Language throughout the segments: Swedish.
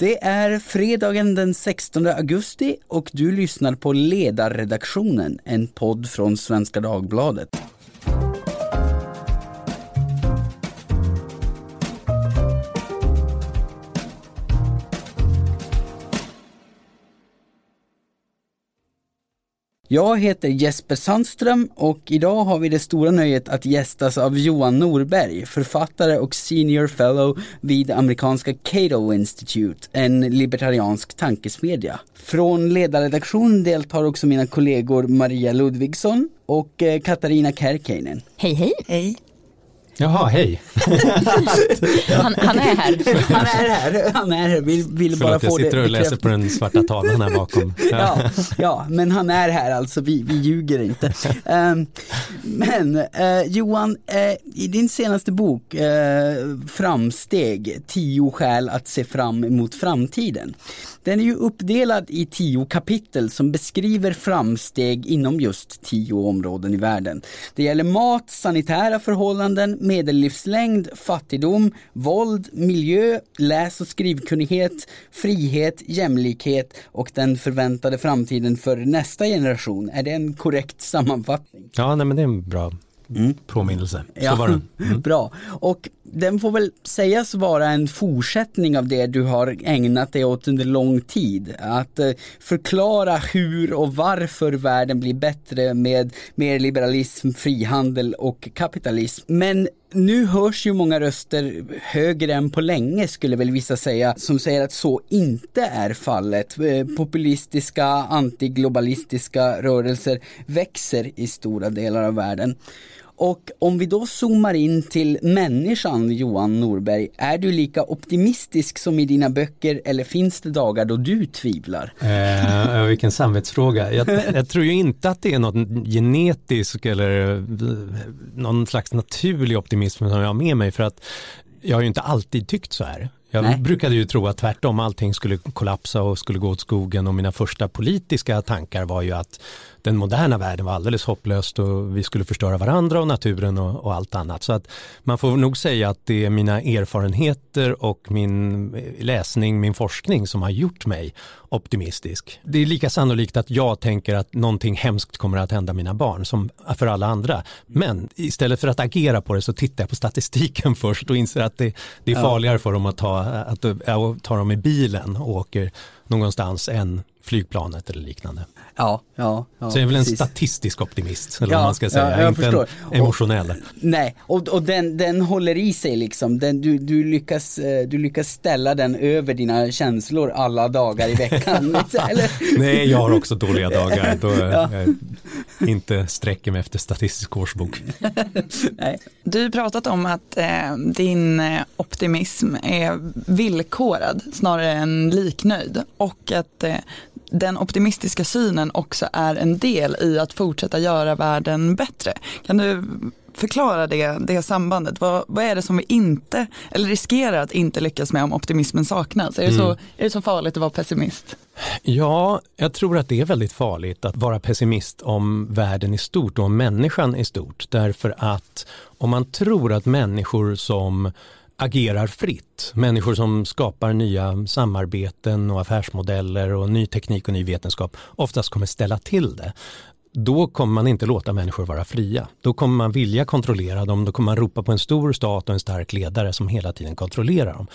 Det är fredagen den 16 augusti och du lyssnar på Ledarredaktionen, en podd från Svenska Dagbladet. Jag heter Jesper Sandström och idag har vi det stora nöjet att gästas av Johan Norberg, författare och senior fellow vid amerikanska Cato Institute, en libertariansk tankesmedja. Från ledarredaktionen deltar också mina kollegor Maria Ludvigsson och eh, Katarina Kärkeinen. Hej hej! Hej! Jaha, hej. han, han, är här. Han är här, han är här. Vill, vill Förlåt, bara få jag sitter det och läser på den svarta tavlan här bakom. ja, ja, men han är här alltså, vi, vi ljuger inte. Um, men uh, Johan, uh, i din senaste bok uh, Framsteg, tio skäl att se fram emot framtiden. Den är ju uppdelad i tio kapitel som beskriver framsteg inom just tio områden i världen. Det gäller mat, sanitära förhållanden, medellivslängd, fattigdom, våld, miljö, läs och skrivkunnighet, frihet, jämlikhet och den förväntade framtiden för nästa generation. Är det en korrekt sammanfattning? Ja, nej, men det är en bra mm. påminnelse. Så ja, var det. Mm. Bra. Och den får väl sägas vara en fortsättning av det du har ägnat dig åt under lång tid. Att eh, förklara hur och varför världen blir bättre med mer liberalism, frihandel och kapitalism. Men nu hörs ju många röster högre än på länge skulle väl vissa säga som säger att så inte är fallet. Eh, populistiska, antiglobalistiska rörelser växer i stora delar av världen. Och om vi då zoomar in till människan Johan Norberg, är du lika optimistisk som i dina böcker eller finns det dagar då du tvivlar? Eh, vilken samvetsfråga. Jag, jag, tror ju inte att det är något genetisk eller eh, någon slags naturlig optimism som jag har med mig för att jag har ju inte alltid tyckt så här. Jag Nej. brukade ju tro att tvärtom allting skulle kollapsa och skulle gå åt skogen och mina första politiska tankar var ju att den moderna världen var alldeles hopplöst och vi skulle förstöra varandra och naturen och, och, allt annat. Så att man får nog säga att det är mina erfarenheter och min läsning, min forskning som har gjort mig optimistisk. Det är lika sannolikt att jag tänker att någonting hemskt kommer att hända mina barn som för alla andra. Men istället för att agera på det så tittar jag på statistiken först och inser att det, det är farligare för dem att ta, att, att ta dem i bilen och åker någonstans än flygplanet eller liknande. Ja, ja. ja så jag är väl en statistisk optimist, eller ja, vad man ska säga, ja, inte förstår. en emotionell. Och, nej, och, och den, den håller i sig liksom, den, du, du, lyckas, eh, du lyckas ställa den över dina känslor alla dagar i veckan. nej, jag har också dåliga dagar då ja. jag inte sträcker mig efter statistisk årsbok. nej. Du har pratat om att eh, din eh, optimism är villkorad snarare än liknöjd och att eh, den optimistiska synen också är en del i att fortsätta göra världen bättre. Kan du förklara det, det sambandet? Vad, vad är det som vi inte, eller riskerar att inte lyckas med om optimismen saknas? Är det, så, mm. är det så farligt att vara pessimist? Ja, jag tror att det är väldigt farligt att vara pessimist om världen i stort och om människan i stort. Därför att om man tror att människor som agerar fritt. Människor som skapar nya samarbeten och affärsmodeller och ny teknik och ny vetenskap oftast kommer ställa till det då kommer man inte låta människor vara fria. Då kommer man vilja kontrollera dem, då kommer man ropa på en stor stat och en stark ledare som hela tiden kontrollerar dem.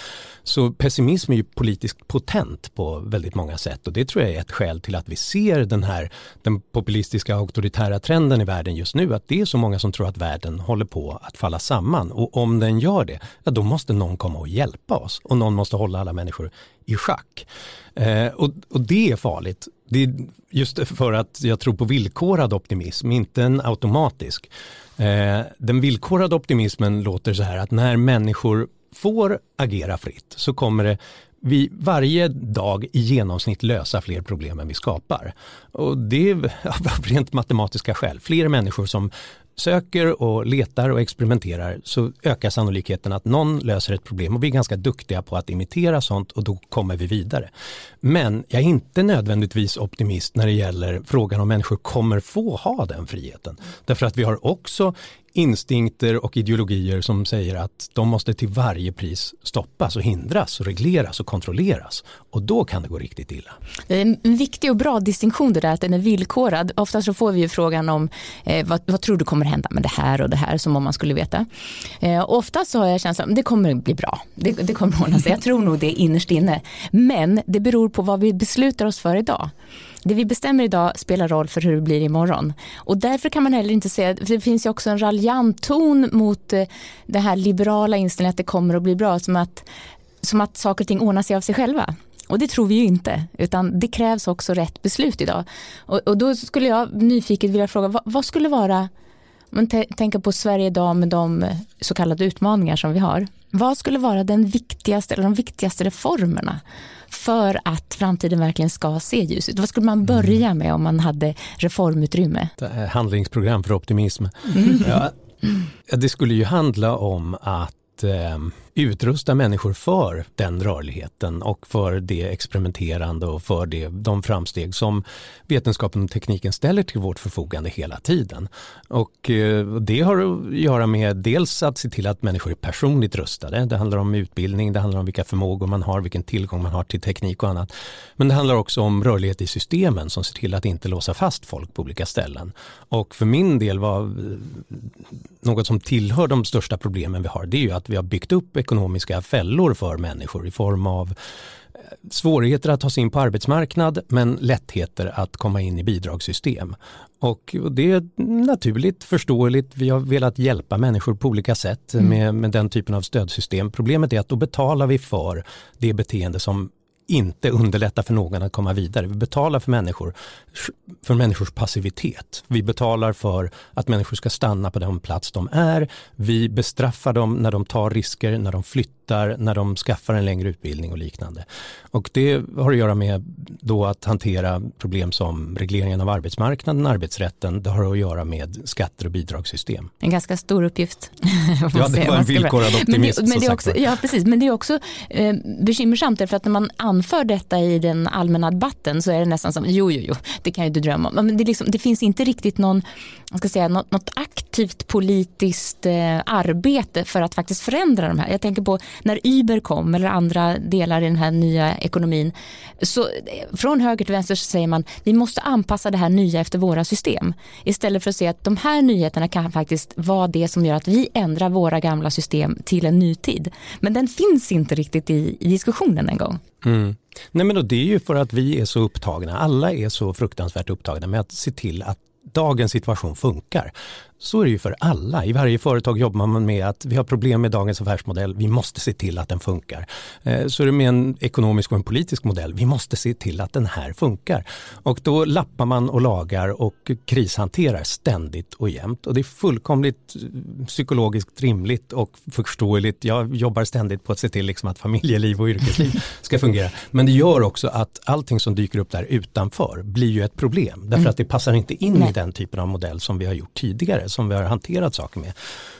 Så pessimism är ju politiskt potent på väldigt många sätt och det tror jag är ett skäl till att vi ser den här den populistiska auktoritära trenden i världen just nu, att det är så många som tror att världen håller på att falla samman och om den gör det, ja, då måste någon komma och hjälpa oss och någon måste hålla alla människor i schack. Eh, och, och det är farligt det är just för att jag tror på villkorad optimism, inte en automatisk. Eh, den villkorade optimismen låter så här att när människor får agera fritt så kommer det vi varje dag i genomsnitt lösa fler problem än vi skapar. Och det är av rent matematiska skäl. Fler människor som söker och letar och experimenterar så ökar sannolikheten att någon löser ett problem och vi är ganska duktiga på att imitera sånt och då kommer vi vidare. Men jag är inte nödvändigtvis optimist när det gäller frågan om människor kommer få ha den friheten. Därför att vi har också instinkter och ideologier som säger att de måste till varje pris stoppas och hindras och regleras och kontrolleras. Och då kan det gå riktigt illa. Det är en viktig och bra distinktion det där att den är villkorad. Oftast så får vi ju frågan om eh, vad, vad, tror du kommer hända med det här och det här som om man skulle veta. Eh, oftast så har jag känslan att det kommer bli bra. Det, det kommer ordna sig. Jag tror nog det innerst inne. Men det beror på vad vi beslutar oss för idag. Det vi bestämmer idag spelar roll för hur det blir imorgon. Och därför kan man heller inte säga, det finns ju också en raljant ton mot eh, det här liberala inställningen att det kommer att bli bra, som att, som att saker och ting ordnar sig av sig själva. Och det tror vi ju inte, utan det krävs också rätt beslut idag. Och, och då skulle jag nyfiket vilja fråga, vad, vad skulle vara, man tänker på Sverige idag med de så kallade utmaningar som vi har. Vad skulle vara den viktigaste, eller de viktigaste reformerna för att framtiden verkligen ska se ljus ut? Vad skulle man börja med om man hade reformutrymme? Handlingsprogram för optimism. Mm. Ja, det skulle ju handla om att eh, utrusta människor för den rörligheten och för det experimenterande och för det, de framsteg som vetenskapen och tekniken ställer till vårt förfogande hela tiden. Och eh, det har att göra med dels att se till att människor är personligt rustade. Det handlar om utbildning, det handlar om vilka förmågor man har, vilken tillgång man har till teknik och annat. Men det handlar också om rörlighet i systemen som ser till att inte låsa fast folk på olika ställen. Och för min del var eh, något som tillhör de största problemen vi har, det är ju att vi har byggt upp ekonomiska fällor för människor i form av eh, svårigheter att ta sig in på arbetsmarknad men lättheter att komma in i bidragssystem. Och det är naturligt, förståeligt, vi har velat hjälpa människor på olika sätt mm. med, med den typen av stödsystem. Problemet är att då betalar vi för det beteende som inte underlättar för någon att komma vidare. Vi betalar för människor, för människors passivitet. Vi betalar för att människor ska stanna på den plats de är. Vi bestraffar dem när de tar risker, när de flyttar, när de skaffar en längre utbildning och liknande. Och det har att göra med då att hantera problem som regleringen av arbetsmarknaden, arbetsrätten. Det har att göra med skatter och bidragssystem. En ganska stor uppgift. ja, det var en villkorad optimist. Men det, men det också, ja, precis. Men det är också eh, bekymmersamt därför att när man anför detta i den allmänna debatten så är det nästan som, jo, jo, jo, det kan ju du drömma om. Men det, liksom, det finns inte riktigt någon, jag ska säga, något, något aktivt politiskt eh, arbete för att faktiskt förändra de här. Jag tänker på när Uber kom eller andra delar i den här nya ekonomin. Så från höger till vänster så säger man, vi måste anpassa det här nya efter våra system. Istället för att se att de här nyheterna kan faktiskt vara det som gör att vi ändrar våra gamla system till en ny tid. Men den finns inte riktigt i, i diskussionen en gång. Mm. Nej men det är ju för att vi är så upptagna, alla är så fruktansvärt upptagna med att se till att dagens situation funkar. Så är det ju för alla. I varje företag jobbar man med att vi har problem med dagens affärsmodell, vi måste se till att den funkar. Eh, så är det med en ekonomisk och en politisk modell, vi måste se till att den här funkar. Och då lappar man och lagar och krishanterar ständigt och jämt. Och det är fullkomligt eh, psykologiskt rimligt och förståeligt. Jag jobbar ständigt på att se till liksom att familjeliv och yrkesliv ska fungera. Men det gör också att allting som dyker upp där utanför blir ju ett problem. Därför mm. att det passar inte in i den typen av modell som vi har gjort tidigare Eh, som vi har hanterat saker med.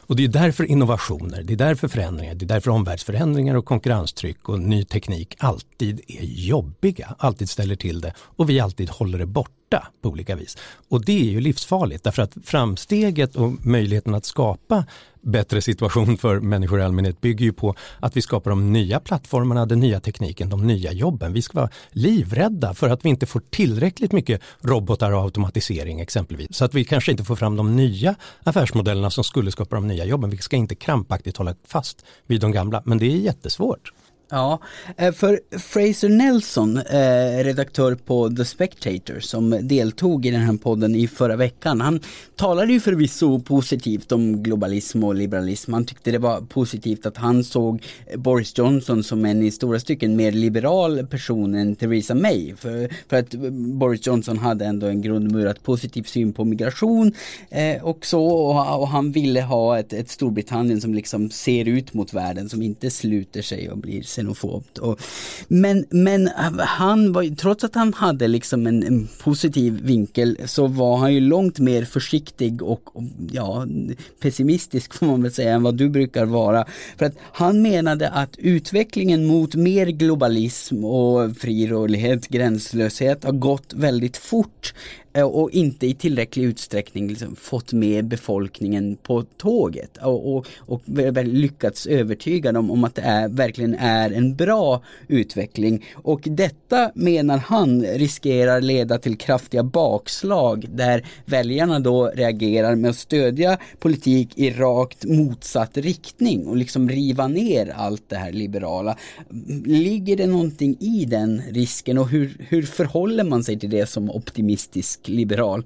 Och det är därför innovationer, det är därför förändringar, det är därför omvärldsförändringar och konkurrenstryck och ny teknik alltid är jobbiga, alltid ställer till det och vi alltid håller det borta på olika vis. Och det är ju livsfarligt därför att framsteget och möjligheten att skapa bättre situation för människor i allmänhet bygger ju på att vi skapar de nya plattformarna, den nya tekniken, de nya jobben. Vi ska vara livrädda för att vi inte får tillräckligt mycket robotar och automatisering exempelvis. Så att vi kanske inte får fram de nya affärsmodellerna som skulle skapa de nya jobben. Vi ska inte krampaktigt hålla fast vid de gamla, men det är jättesvårt. Ja, eh, för Fraser Nelson, eh, redaktör på The Spectator som deltog i den här podden i förra veckan, han talade ju förvisso positivt om globalism och liberalism. Han tyckte det var positivt att han såg Boris Johnson som en i stora stycken mer liberal person än Theresa May. För, för att Boris Johnson hade ändå en grundmurat positiv syn på migration eh, och så och, och, han ville ha ett, ett Storbritannien som liksom ser ut mot världen, som inte sluter sig och blir xenofobt. Och, men, men han var, trots att han hade liksom en, en, positiv vinkel så var han ju långt mer försiktig och, och ja, pessimistisk får man väl säga än vad du brukar vara. För att han menade att utvecklingen mot mer globalism och fri rörlighet, gränslöshet har gått väldigt fort Eh, och inte i tillräcklig utsträckning liksom fått med befolkningen på tåget och, och, och lyckats övertyga dem om att det är, verkligen är en bra utveckling. Och detta menar han riskerar leda till kraftiga bakslag där väljarna då reagerar med att stödja politik i rakt motsatt riktning och liksom riva ner allt det här liberala. Ligger det någonting i den risken och hur, hur förhåller man sig till det som optimistisk liberal.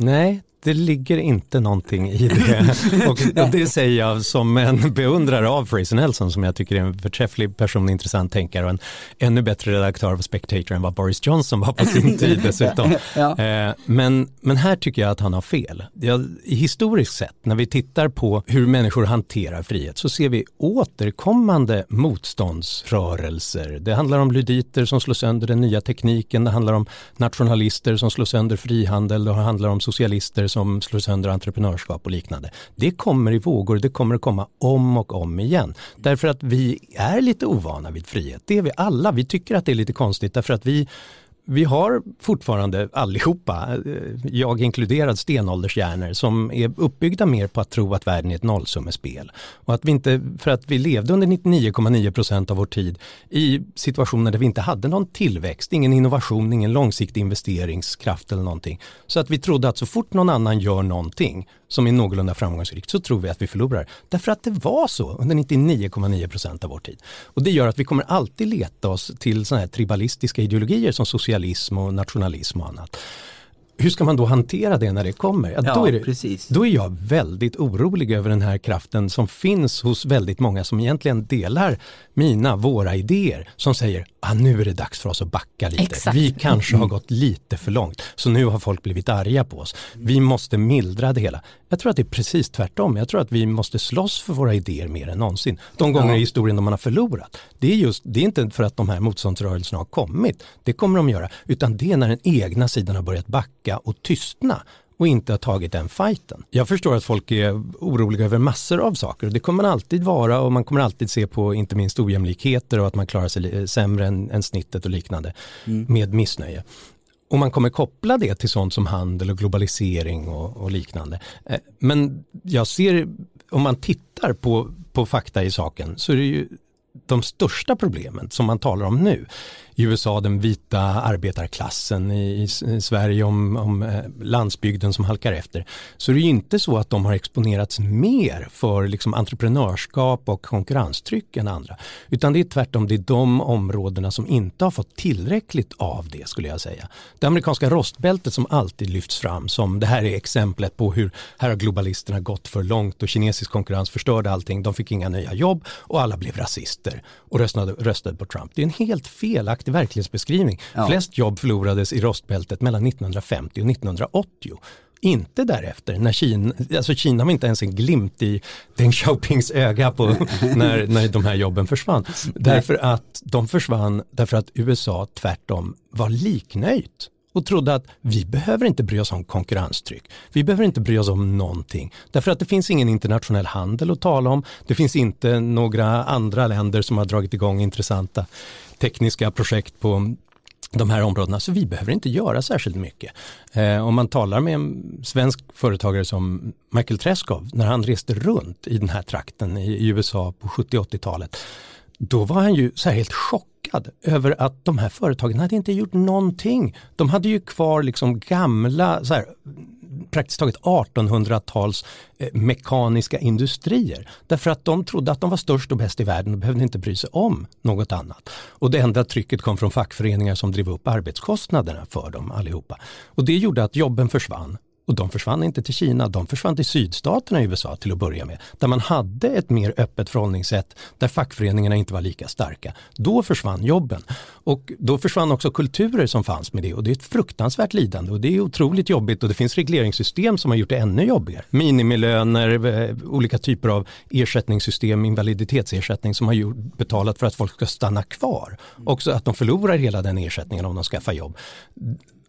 Nej, det ligger inte någonting i det. Och det säger jag som en beundrare av Fraser Nelson som jag tycker är en förträfflig person, intressant tänkare och en ännu bättre redaktör av Spectator än vad Boris Johnson var på sin tid dessutom. ja. Eh, men, men här tycker jag att han har fel. Jag, historiskt sett, när vi tittar på hur människor hanterar frihet så ser vi återkommande motståndsrörelser. Det handlar om luditer som slår sönder den nya tekniken, det handlar om nationalister som slår sönder frihandel, det handlar om socialister som slår sönder entreprenörskap och liknande. Det kommer i vågor, det kommer att komma om och om igen. Därför att vi är lite ovana vid frihet. Det är vi alla. Vi tycker att det är lite konstigt därför att vi vi har fortfarande allihopa, eh, jag inkluderad, stenåldershjärnor som är uppbyggda mer på att tro att världen är ett nollsummespel. Och att vi inte, för att vi levde under 99,9% av vår tid i situationer där vi inte hade någon tillväxt, ingen innovation, ingen långsiktig investeringskraft eller någonting. Så att vi trodde att så fort någon annan gör någonting som är någorlunda framgångsrikt så tror vi att vi förlorar. Därför att det var så under 99,9% av vår tid. Och det gör att vi kommer alltid leta oss till sådana här tribalistiska ideologier som socialism och nationalism och annat hur ska man då hantera det när det kommer? Ja, då, är det, precis. då är jag väldigt orolig över den här kraften som finns hos väldigt många som egentligen delar mina, våra idéer som säger ah, nu är det dags för oss att backa lite. Exakt. Vi kanske har gått lite för långt så nu har folk blivit arga på oss. Vi måste mildra det hela. Jag tror att det är precis tvärtom. Jag tror att vi måste slåss för våra idéer mer än någonsin. De gånger ja. i historien de man har förlorat. Det är, just, det är inte för att de här motståndsrörelserna har kommit. Det kommer de göra. Utan det är när den egna sidan har börjat backa och tystna och inte har tagit den fighten. Jag förstår att folk är oroliga över massor av saker och det kommer man alltid vara och man kommer alltid se på inte minst ojämlikheter och att man klarar sig sämre än, än snittet och liknande mm. med missnöje. Och man kommer koppla det till sånt som handel och globalisering och, och liknande. Eh, men jag ser, om man tittar på, på fakta i saken så är det ju de största problemen som man talar om nu i USA den vita arbetarklassen, i, i Sverige om, om eh, landsbygden som halkar efter. Så det är ju inte så att de har exponerats mer för liksom entreprenörskap och konkurrenstryck än andra. Utan det är tvärtom, det är de områdena som inte har fått tillräckligt av det skulle jag säga. Det amerikanska rostbältet som alltid lyfts fram som det här är exemplet på hur här har globalisterna gått för långt och kinesisk konkurrens förstörde allting. De fick inga nya jobb och alla blev rasister och röstade, röstade på Trump. Det är en helt felaktig verklighetsbeskrivning. Ja. Flest jobb förlorades i rostbältet mellan 1950 och 1980. Inte därefter, när Kina, alltså Kina var inte ens en glimt i Deng Xiaopings öga på när, när de här jobben försvann. Därför att de försvann därför att USA tvärtom var liknöjt och trodde att vi behöver inte bry oss om konkurrenstryck. Vi behöver inte bry oss om någonting. Därför att det finns ingen internationell handel att tala om. Det finns inte några andra länder som har dragit igång intressanta tekniska projekt på de här områdena så vi behöver inte göra särskilt mycket. Eh, om man talar med en svensk företagare som Michael Treskov när han reste runt i den här trakten i, i USA på 70-80-talet då var han ju så här helt chockad över att de här företagen hade inte gjort någonting. De hade ju kvar liksom gamla så här, praktiskt taget 1800-tals eh, mekaniska industrier. Därför att de trodde att de var störst och bäst i världen och behövde inte bry sig om något annat. Och det enda trycket kom från fackföreningar som drev upp arbetskostnaderna för dem allihopa. Och det gjorde att jobben försvann och de försvann inte till Kina, de försvann till sydstaterna i USA till att börja med. Där man hade ett mer öppet förhållningssätt, där fackföreningarna inte var lika starka. Då försvann jobben. Och då försvann också kulturer som fanns med det och det är ett fruktansvärt lidande och det är otroligt jobbigt och det finns regleringssystem som har gjort det ännu jobbigare. Minimilöner, eh, olika typer av ersättningssystem, invaliditetsersättning som har gjort, betalat för att folk ska stanna kvar. Också att de förlorar hela den ersättningen om de skaffar jobb.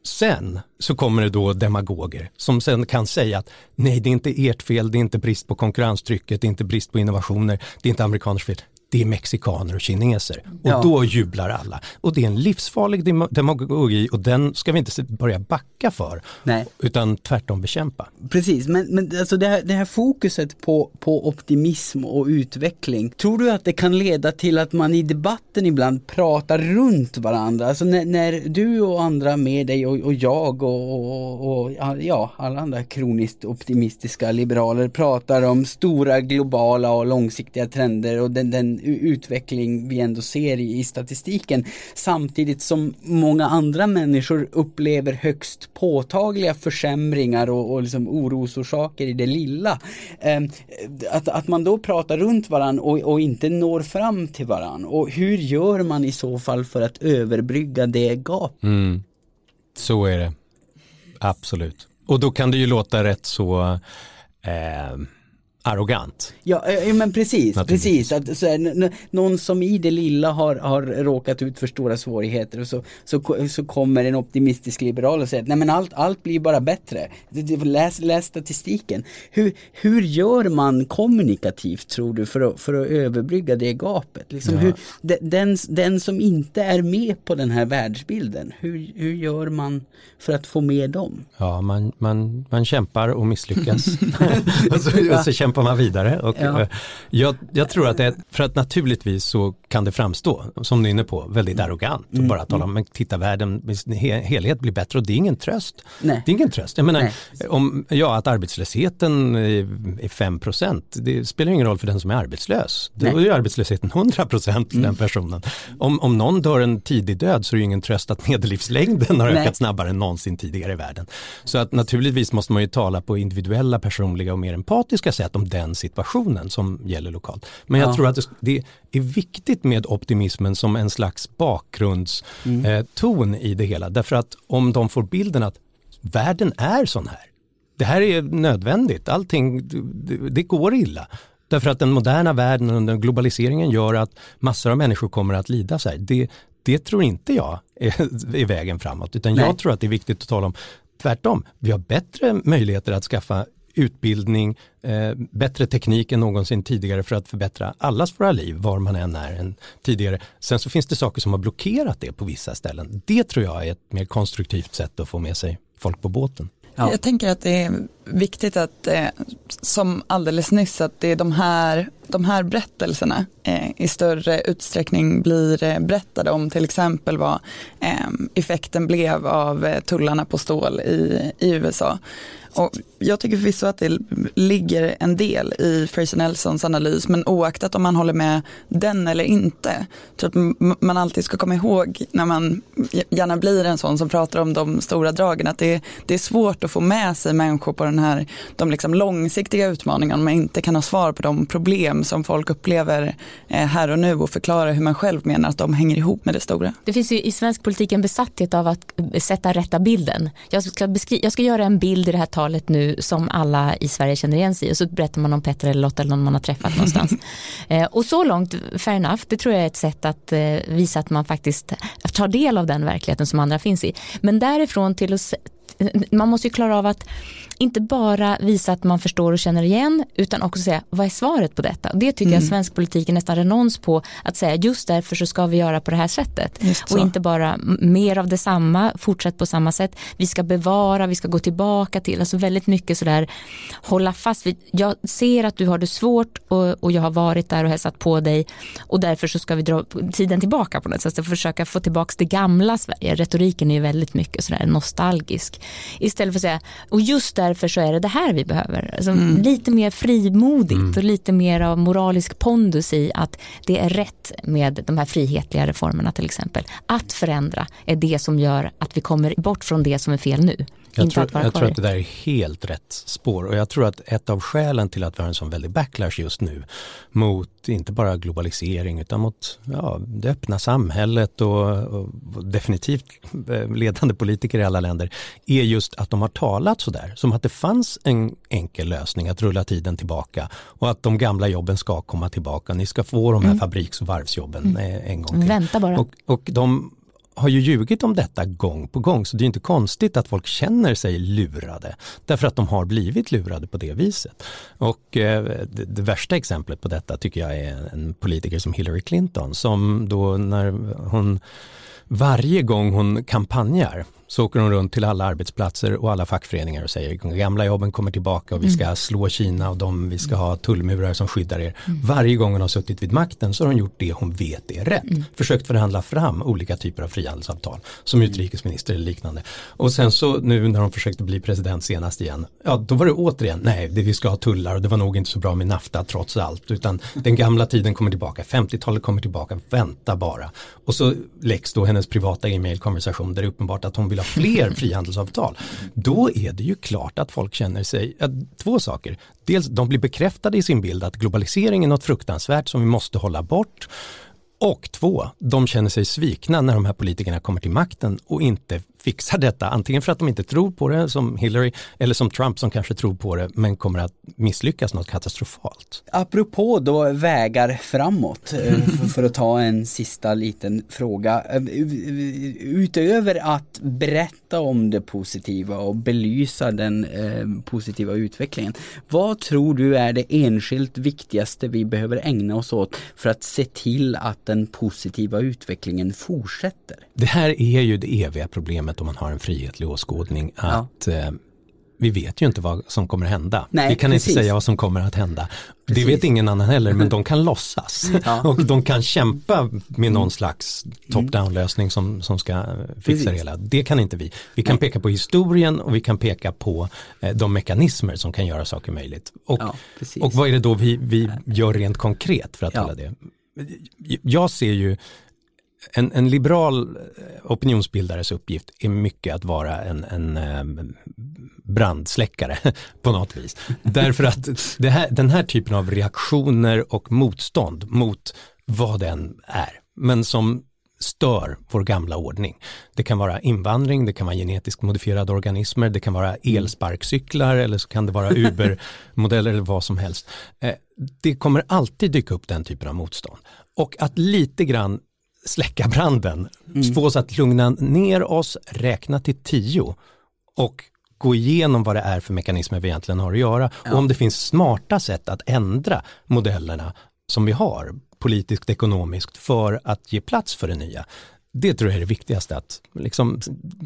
Sen så kommer det då demagoger som sen kan säga att nej det är inte ert fel, det är inte brist på konkurrenstrycket, det är inte brist på innovationer, det är inte amerikaners fel, det är mexikaner och kineser. Och ja. då jublar alla. Och det är en livsfarlig demagogi och den ska vi inte börja backa för. Nej. Utan tvärtom bekämpa. Precis, men, men alltså det, här, det här fokuset på, på optimism och utveckling. Tror du att det kan leda till att man i debatten ibland pratar runt varandra? Alltså när, när du och andra med dig och, och jag och, och, och, ja, alla andra kroniskt optimistiska liberaler pratar om stora globala och långsiktiga trender och den, den utveckling vi ändå ser i, i statistiken samtidigt som många andra människor upplever högst påtagliga försämringar och, och liksom orosorsaker i det lilla. Eh, att, att man då pratar runt varandra och, och inte når fram till varandra och hur gör man i så fall för att överbrygga det gapet? Mm. Så är det, absolut. Och då kan det ju låta rätt så eh arrogant. Ja, men precis, precis. Att, så här, någon som i det lilla har, har råkat ut för stora svårigheter och så, så, så kommer en optimistisk liberal och säger att nej men allt, allt blir bara bättre. Läs, läs statistiken. Hur, hur gör man kommunikativt tror du för att, för att överbrygga det gapet? Liksom ja. hur, den, den som inte är med på den här världsbilden, hur, hur gör man för att få med dem? Ja, man, man, man kämpar och misslyckas. och så, och så kämpar man vidare. Och ja. Eh, jag, jag, tror att det, för att naturligtvis så kan det framstå, som du är inne på, väldigt mm. arrogant. Och mm. bara tala om, men titta världen, helhet blir bättre och det är ingen tröst. Nej. Det är ingen tröst. Jag menar, om, ja, att arbetslösheten är 5 det spelar ingen roll för den som är arbetslös. Då är arbetslösheten 100 procent för mm. den personen. Om, om någon dör en tidig död så är det ingen tröst att medellivslängden har Nej. ökat snabbare än någonsin tidigare i världen. Så att naturligtvis måste man ju tala på individuella, personliga och mer empatiska sätt om den situationen som gäller lokalt. Men jag ja. tror att det, är viktigt med optimismen som en slags bakgrundston mm. eh, i det hela. Därför att om de får bilden att världen är sån här. Det här är nödvändigt, allting, det, det går illa. Därför att den moderna världen och den globaliseringen gör att massor av människor kommer att lida så här. Det, det tror inte jag är, är vägen framåt, utan Nej. jag tror att det är viktigt att tala om tvärtom. Vi har bättre möjligheter att skaffa utbildning, eh, bättre teknik än någonsin tidigare för att förbättra allas våra liv, var man än är än tidigare. Sen så finns det saker som har blockerat det på vissa ställen. Det tror jag är ett mer konstruktivt sätt att få med sig folk på båten. Ja. Jag tänker att det är viktigt att, eh, som alldeles nyss, att det är de här, de här berättelserna eh, i större utsträckning blir eh, berättade om till exempel vad eh, effekten blev av eh, tullarna på stål i, i USA. Och jag tycker förvisso att det ligger en del i Fraser Nelsons analys, men oaktat om man håller med den eller inte, typ tror att man alltid ska komma ihåg när man gärna blir en sån som pratar om de stora dragen, att det, det är svårt att få med sig människor på den här, de liksom långsiktiga utmaningarna, man inte kan ha svar på de problem som folk upplever eh, här och nu och förklara hur man själv menar att de hänger ihop med det stora. Det finns ju i svensk politik en besatthet av att sätta rätta bilden. Jag ska, jag ska göra en bild i det här talet nu som alla i Sverige känner igen sig i och så berättar man om Petter eller Lotta eller någon man har träffat någonstans. eh, och så långt, fair enough, det tror jag är ett sätt att eh, visa att man faktiskt tar del av den verkligheten som andra finns i. Men därifrån till att man måste ju klara av att inte bara visa att man förstår och känner igen utan också säga vad är svaret på detta. Och det tycker mm. jag svensk politik är nästan renons på att säga just därför så ska vi göra på det här sättet. Och inte bara mer av detsamma, fortsätt på samma sätt. Vi ska bevara, vi ska gå tillbaka till, alltså väldigt mycket sådär hålla fast vid, jag ser att du har det svårt och, och jag har varit där och hälsat på dig och därför så ska vi dra tiden tillbaka på något sätt, försöka få tillbaka det gamla Sverige. Retoriken är ju väldigt mycket sådär nostalgisk. Istället för att säga, och just där därför så är det det här vi behöver. Alltså, mm. Lite mer frimodigt mm. och lite mer av moralisk pondus i att det är rätt med de här frihetliga reformerna till exempel. Att förändra är det som gör att vi kommer bort från det som är fel nu. Jag, inte tror, att vara jag kvar tror att det där är helt rätt spår och jag tror att ett av skälen till att vi har en sån väldig backlash just nu mot inte bara globalisering utan mot ja, det öppna samhället och, och definitivt eh, ledande politiker i alla länder är just att de har talat sådär som att det fanns en enkel lösning att rulla tiden tillbaka och att de gamla jobben ska komma tillbaka. Ni ska få de här fabriks och varvsjobben eh, en gång till. Vänta bara. Och, och de har ju ljugit om detta gång på gång så det är inte konstigt att folk känner sig lurade därför att de har blivit lurade på det viset. Och eh, det, det värsta exemplet på detta tycker jag är en politiker som Hillary Clinton som då när hon varje gång hon kampanjar så åker hon runt till alla arbetsplatser och alla fackföreningar och säger gamla jobben kommer tillbaka och vi ska slå Kina och de, vi ska ha tullmurar som skyddar er. Varje gång hon har suttit vid makten så har hon gjort det hon vet är rätt. Försökt förhandla fram olika typer av frihandelsavtal som utrikesminister eller liknande. Och sen så nu när hon försökte bli president senast igen, ja då var det återigen, nej det vi ska ha tullar och det var nog inte så bra med NAFTA trots allt utan den gamla tiden kommer tillbaka, 50-talet kommer tillbaka, vänta bara. Och så läggs då hennes privata e-mailkonversation där det är uppenbart att hon vill ha fler frihandelsavtal. Då är det ju klart att folk känner sig, ja, två saker. Dels de blir bekräftade i sin bild att globalisering är något fruktansvärt som vi måste hålla bort. Och två, de känner sig svikna när de här politikerna kommer till makten och inte fixar detta. Antingen för att de inte tror på det som Hillary eller som Trump som kanske tror på det men kommer att misslyckas något katastrofalt. Apropå då vägar framåt, eh, för- att ta en sista liten fråga. Eh, Utöver att berätta om det positiva och belysa den eh, positiva utvecklingen. Vad tror du är det enskilt viktigaste vi behöver ägna oss åt för att se till att den positiva utvecklingen fortsätter? Det här är ju det eviga problemet om man har en frihetlig åskådning att eh, vi vet ju inte vad som kommer att hända. Nej, vi kan precis. inte säga vad som kommer att hända. Precis. Det vet ingen annan heller men de kan låtsas. Ja. Och de kan kämpa med någon slags top-down lösning som, som ska fixa Precis. det hela. Det kan inte vi. Vi kan peka på historien och vi kan peka på eh, de mekanismer som kan göra saker möjligt. Och, Ja, och vad är det då vi, vi gör rent konkret för att Ja. hålla det? Jag ser ju en, en liberal eh, opinionsbildares uppgift är mycket att vara en, en eh, brandsläckare på något vis. Därför att här, den här typen av reaktioner och motstånd mot vad den är, men som stör vår gamla ordning. Det kan vara invandring, det kan vara genetiskt modifierade organismer, det kan vara elsparkcyklar eller så kan det vara Uber-modeller eller vad som helst. Eh, Det kommer alltid dyka upp den typen av motstånd. Och att lite grann släcka branden, få oss att lugna ner oss, räkna till tio och gå igenom vad det är för mekanismer vi egentligen har att göra och om det finns smarta sätt att ändra modellerna som vi har politiskt ekonomiskt för att ge plats för det nya. Det tror jag är det viktigaste, att liksom,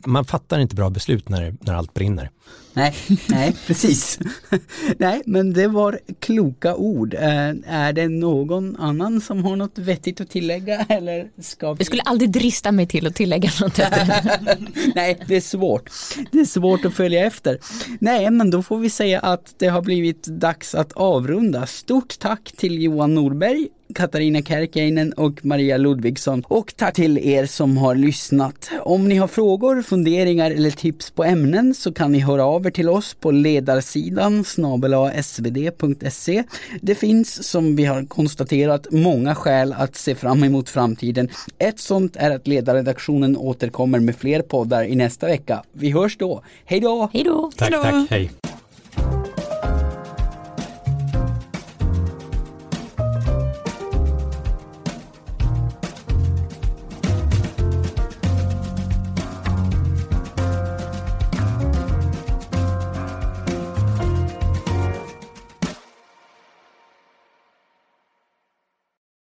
man fattar inte bra beslut när, när allt brinner. Nej, nej precis. nej, men det var kloka ord. Eh, är det någon annan som har något vettigt att tillägga eller ska vi? Jag skulle aldrig drista mig till att tillägga något. Nej, det är svårt. Det är svårt att följa efter. Nej, men då får vi säga att det har blivit dags att avrunda. Stort tack till Johan Norberg, Katarina Kärkäinen och Maria Ludvigsson. Och tack till er som har lyssnat. Om ni har frågor, funderingar eller tips på ämnen så kan ni höra av er till oss på ledarsidan snabel-a svd.se. Det finns, som vi har konstaterat, många skäl att se fram emot framtiden. Ett sånt är att ledarredaktionen återkommer med fler poddar i nästa vecka. Vi hörs då. Hej då! Hej då! Tack, Hejdå. tack, hej.